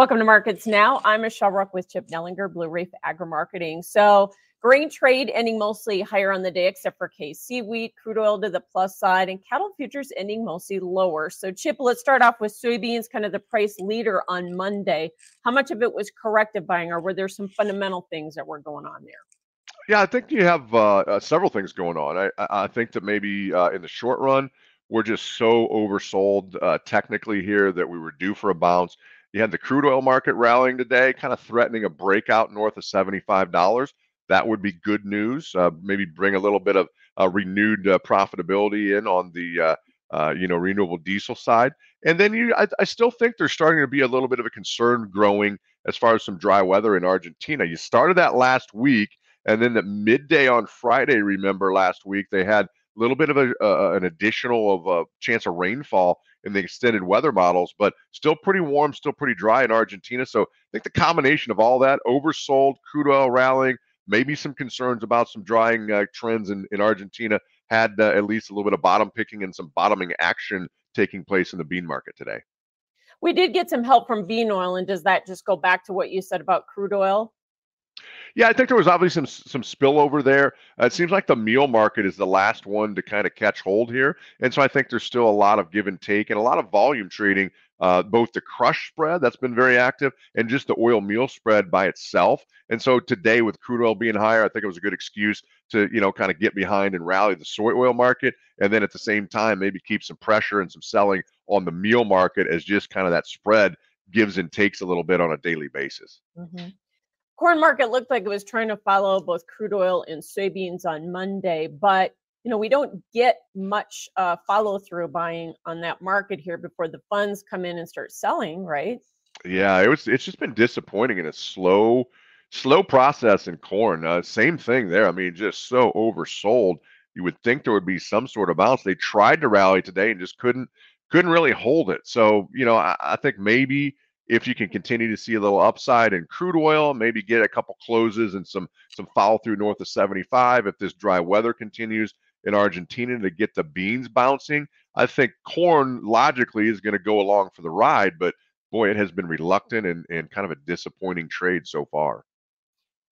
Welcome to Markets Now. I'm Michelle Rook with Chip Nellinger, Blue Reef Agri Marketing. So, grain trade ending mostly higher on the day, except for KC wheat, crude oil to the plus side, and cattle futures ending mostly lower. So, Chip, let's start off with soybeans, kind of the price leader on Monday. How much of it was corrective buying, or were there some fundamental things that were going on there? Yeah, I think you have uh, uh, several things going on. I, I think that maybe uh, in the short run, we're just so oversold uh, technically here that we were due for a bounce. You had the crude oil market rallying today, kind of threatening a breakout north of $75. That would be good news. Uh, maybe bring a little bit of uh, renewed uh, profitability in on the uh, uh, you know renewable diesel side. And then you, I, I still think there's starting to be a little bit of a concern growing as far as some dry weather in Argentina. You started that last week, and then at midday on Friday, remember last week they had little bit of a, uh, an additional of a chance of rainfall in the extended weather models, but still pretty warm, still pretty dry in Argentina. So I think the combination of all that, oversold, crude oil rallying, maybe some concerns about some drying uh, trends in, in Argentina had uh, at least a little bit of bottom picking and some bottoming action taking place in the bean market today. We did get some help from bean oil, and does that just go back to what you said about crude oil? Yeah, I think there was obviously some some spillover there. Uh, it seems like the meal market is the last one to kind of catch hold here, and so I think there's still a lot of give and take and a lot of volume trading. Uh, both the crush spread that's been very active and just the oil meal spread by itself. And so today, with crude oil being higher, I think it was a good excuse to you know kind of get behind and rally the soy oil market, and then at the same time maybe keep some pressure and some selling on the meal market as just kind of that spread gives and takes a little bit on a daily basis. Mm-hmm corn market looked like it was trying to follow both crude oil and soybeans on Monday, but you know we don't get much uh, follow through buying on that market here before the funds come in and start selling, right? Yeah, it was. It's just been disappointing and a slow, slow process in corn. Uh, same thing there. I mean, just so oversold. You would think there would be some sort of bounce. They tried to rally today and just couldn't couldn't really hold it. So you know, I, I think maybe if you can continue to see a little upside in crude oil, maybe get a couple closes and some some follow through north of 75. If this dry weather continues in Argentina to get the beans bouncing, I think corn logically is going to go along for the ride. But boy, it has been reluctant and, and kind of a disappointing trade so far.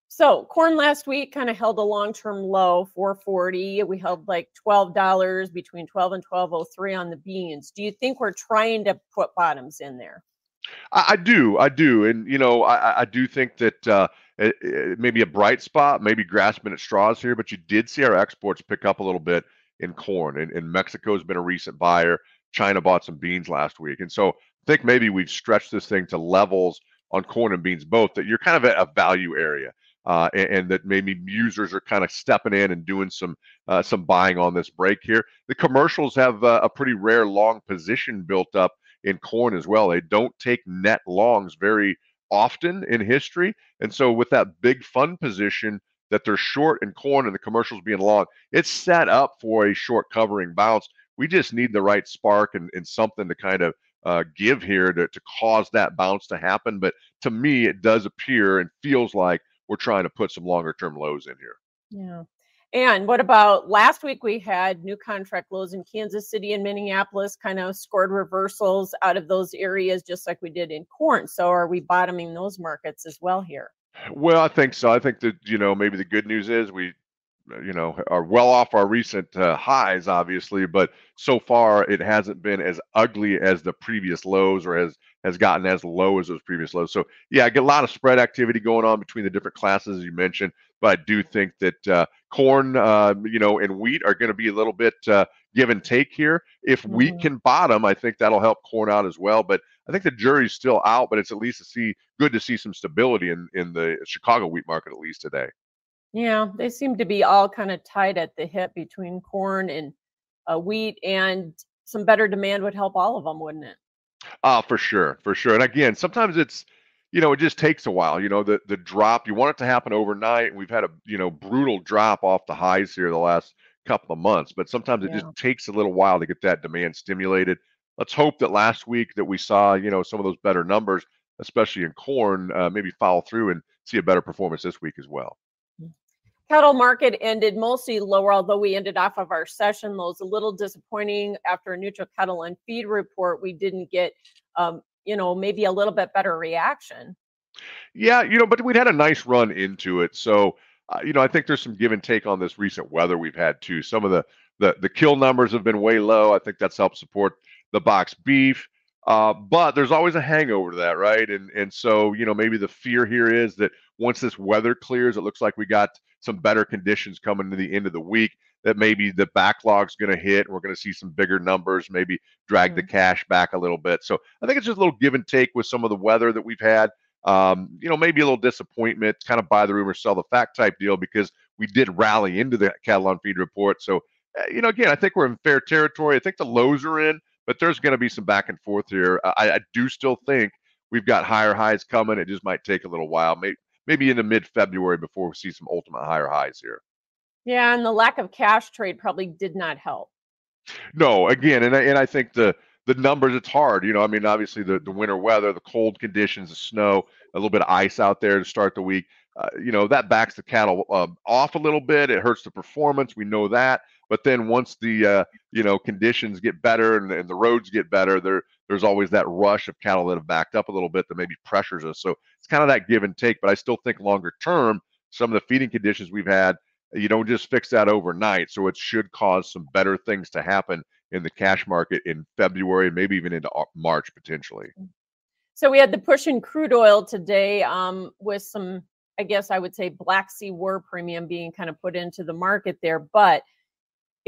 So corn last week kind of held a long-term low, 440. We held like $12 between 12 and 1203 on the beans. Do you think we're trying to put bottoms in there? I, I do, I do, and you know, I, I do think that uh, it, it maybe a bright spot, maybe grasping at straws here, but you did see our exports pick up a little bit in corn, and, and Mexico has been a recent buyer. China bought some beans last week, and so I think maybe we've stretched this thing to levels on corn and beans both that you're kind of at a value area. Uh, and, and, that maybe users are kind of stepping in and doing some uh, some buying on this break here. The commercials have uh, a pretty rare long position built up in corn as well. They don't take net longs very often in history. And so with that big fund position that they're short in corn and the commercials being long, it's set up for a short covering bounce. We just need the right spark and, and something to kind of uh, give here to, to cause that bounce to happen. But to me, it does appear and feels like we're trying to put some longer term lows in here. Yeah. And what about last week? We had new contract lows in Kansas City and Minneapolis, kind of scored reversals out of those areas, just like we did in corn. So, are we bottoming those markets as well here? Well, I think so. I think that, you know, maybe the good news is we, you know, are well off our recent uh, highs, obviously, but so far it hasn't been as ugly as the previous lows or has has gotten as low as those previous lows. So, yeah, I get a lot of spread activity going on between the different classes, as you mentioned but I do think that uh, corn, uh, you know, and wheat are going to be a little bit uh, give and take here. If mm-hmm. wheat can bottom, I think that'll help corn out as well. But I think the jury's still out, but it's at least to see good to see some stability in in the Chicago wheat market at least today. Yeah, they seem to be all kind of tied at the hip between corn and uh, wheat, and some better demand would help all of them, wouldn't it? Ah, for sure, for sure. And again, sometimes it's you know, it just takes a while. You know, the the drop, you want it to happen overnight. We've had a, you know, brutal drop off the highs here the last couple of months, but sometimes it yeah. just takes a little while to get that demand stimulated. Let's hope that last week that we saw, you know, some of those better numbers, especially in corn, uh, maybe follow through and see a better performance this week as well. Mm. Cattle market ended mostly lower, although we ended off of our session lows. A little disappointing after a neutral cattle on feed report. We didn't get um, you know, maybe a little bit better reaction. Yeah, you know, but we'd had a nice run into it. So, uh, you know, I think there's some give and take on this recent weather we've had too. Some of the the the kill numbers have been way low. I think that's helped support the box beef. Uh, but there's always a hangover to that, right? And and so you know maybe the fear here is that once this weather clears, it looks like we got some better conditions coming to the end of the week. That maybe the backlog's going to hit, and we're going to see some bigger numbers, maybe drag mm-hmm. the cash back a little bit. So I think it's just a little give and take with some of the weather that we've had. Um, you know, maybe a little disappointment, kind of buy the rumor, sell the fact type deal because we did rally into the cattle on feed report. So, uh, you know, again, I think we're in fair territory. I think the lows are in, but there's going to be some back and forth here. I, I, do still think we've got higher highs coming. It just might take a little while, maybe maybe into mid February before we see some ultimate higher highs here. Yeah, and the lack of cash trade probably did not help. No, again, and I, and I think the the numbers it's hard. You know, I mean, obviously the the winter weather, the cold conditions, the snow, a little bit of ice out there to start the week. Uh, you know, that backs the cattle uh, off a little bit. It hurts the performance. We know that. But then once the uh, you know conditions get better and, and, the roads get better, there there's always that rush of cattle that have backed up a little bit that maybe pressures us. So it's kind of that give and take. But I still think longer term, some of the feeding conditions we've had, you don't just fix that overnight. So it should cause some better things to happen in the cash market in February, maybe even into March potentially. So we had the push in crude oil today um, with some, I guess I would say, Black Sea war premium being kind of put into the market there. But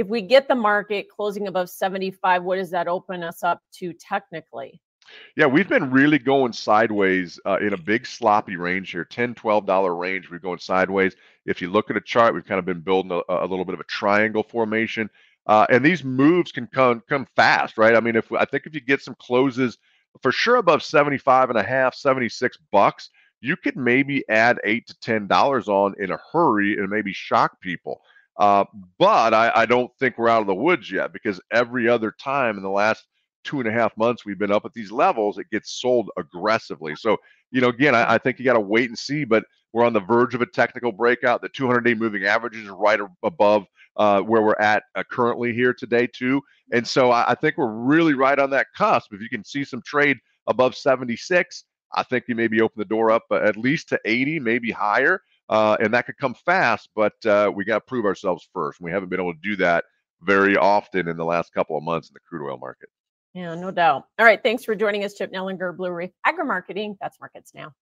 if we get the market closing above 75, what does that open us up to technically? Yeah, we've been really going sideways uh, in a big sloppy range here, 10 $12 range. We're going sideways. If you look at a chart, we've kind of been building a, a little bit of a triangle formation. Uh, and these moves can come come fast, right? I mean, if I think if you get some closes for sure above 75 and a half, 76 bucks, you could maybe add eight to ten dollars on in a hurry and maybe shock people. Uh, but I, I, don't think we're out of the woods yet because every other time in the last two and a half months we've been up at these levels, it gets sold aggressively. So, you know, again, I, I think you got to wait and see, but we're on the verge of a technical breakout. The 200 day moving averages are right above uh, where we're at uh, currently here today, too. And so I, I think we're really right on that cusp. If you can see some trade above 76, I think you maybe open the door up uh, at least to 80, maybe higher. Uh, and that could come fast, but uh, we got to prove ourselves first. We haven't been able to do that very often in the last couple of months in the crude oil market. Yeah, no doubt. All right. Thanks for joining us, Chip Nellinger, Blue Reef Agri Marketing. That's Markets Now.